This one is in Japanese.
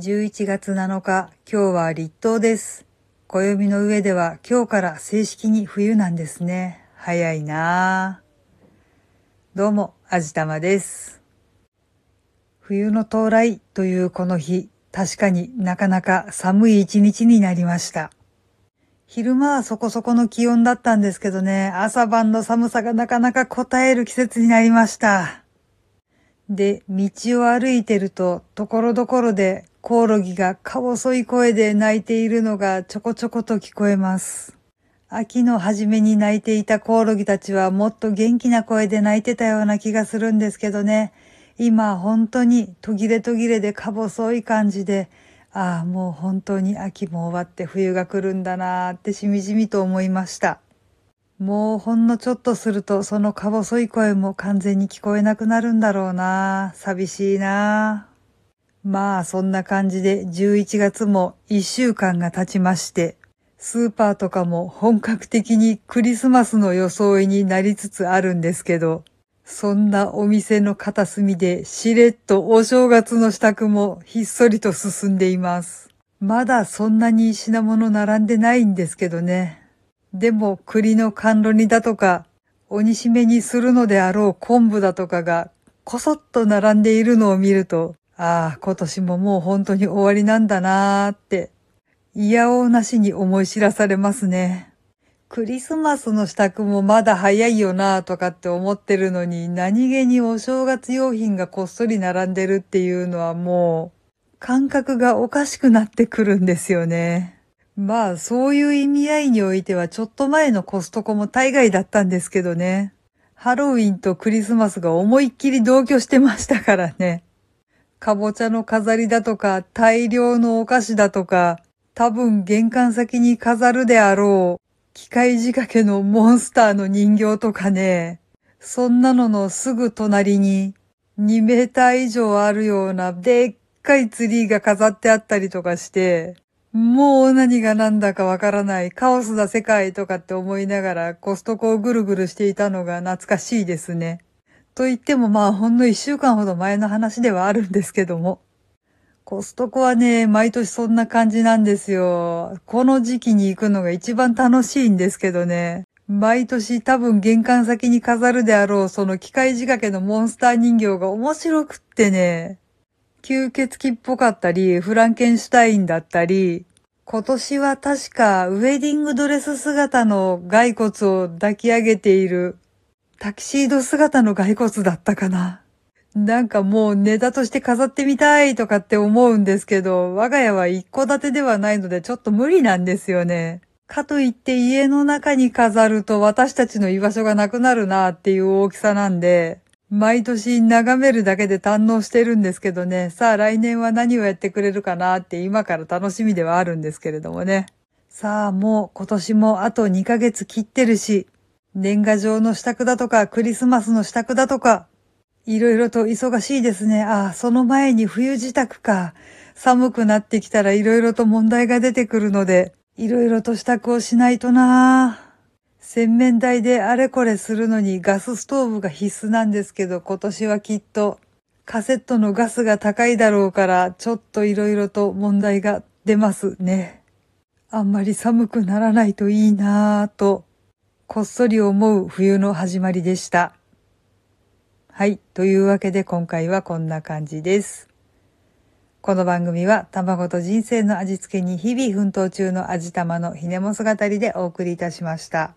11月7日、今日は立冬です。暦の上では今日から正式に冬なんですね。早いなぁ。どうも、あじたまです。冬の到来というこの日、確かになかなか寒い一日になりました。昼間はそこそこの気温だったんですけどね、朝晩の寒さがなかなか応える季節になりました。で、道を歩いてると、ところどころでコオロギがか細い声で鳴いているのがちょこちょこと聞こえます。秋の初めに鳴いていたコオロギたちはもっと元気な声で鳴いてたような気がするんですけどね。今本当に途切れ途切れでか細い感じで、ああ、もう本当に秋も終わって冬が来るんだなーってしみじみと思いました。もうほんのちょっとするとそのか細い声も完全に聞こえなくなるんだろうな寂しいなまあそんな感じで11月も1週間が経ちまして、スーパーとかも本格的にクリスマスの装いになりつつあるんですけど、そんなお店の片隅でしれっとお正月の支度もひっそりと進んでいます。まだそんなに品物並んでないんですけどね。でも栗の甘露煮だとか、鬼しめにするのであろう昆布だとかがこそっと並んでいるのを見ると、ああ、今年ももう本当に終わりなんだなーって、いやおうなしに思い知らされますね。クリスマスの支度もまだ早いよなーとかって思ってるのに、何気にお正月用品がこっそり並んでるっていうのはもう、感覚がおかしくなってくるんですよね。まあ、そういう意味合いにおいては、ちょっと前のコストコも大概だったんですけどね。ハロウィンとクリスマスが思いっきり同居してましたからね。かぼちゃの飾りだとか、大量のお菓子だとか、多分玄関先に飾るであろう、機械仕掛けのモンスターの人形とかね。そんなののすぐ隣に、2メーター以上あるようなでっかいツリーが飾ってあったりとかして、もう何が何だかわからないカオスな世界とかって思いながらコストコをぐるぐるしていたのが懐かしいですね。と言ってもまあほんの一週間ほど前の話ではあるんですけども。コストコはね、毎年そんな感じなんですよ。この時期に行くのが一番楽しいんですけどね。毎年多分玄関先に飾るであろうその機械仕掛けのモンスター人形が面白くってね。吸血鬼っぽかったり、フランケンシュタインだったり、今年は確かウェディングドレス姿の骸骨を抱き上げているタキシード姿の骸骨だったかな。なんかもうネタとして飾ってみたいとかって思うんですけど、我が家は一戸建てではないのでちょっと無理なんですよね。かといって家の中に飾ると私たちの居場所がなくなるなっていう大きさなんで、毎年眺めるだけで堪能してるんですけどね。さあ来年は何をやってくれるかなって今から楽しみではあるんですけれどもね。さあもう今年もあと2ヶ月切ってるし、年賀状の支度だとかクリスマスの支度だとか、いろいろと忙しいですね。ああ、その前に冬支度か。寒くなってきたらいろいろと問題が出てくるので、いろいろと支度をしないとな洗面台であれこれするのにガスストーブが必須なんですけど、今年はきっとカセットのガスが高いだろうから、ちょっといろいろと問題が出ますね。あんまり寒くならないといいなぁと、こっそり思う冬の始まりでした。はい。というわけで今回はこんな感じです。この番組は卵と人生の味付けに日々奮闘中の味玉のひねも姿りでお送りいたしました。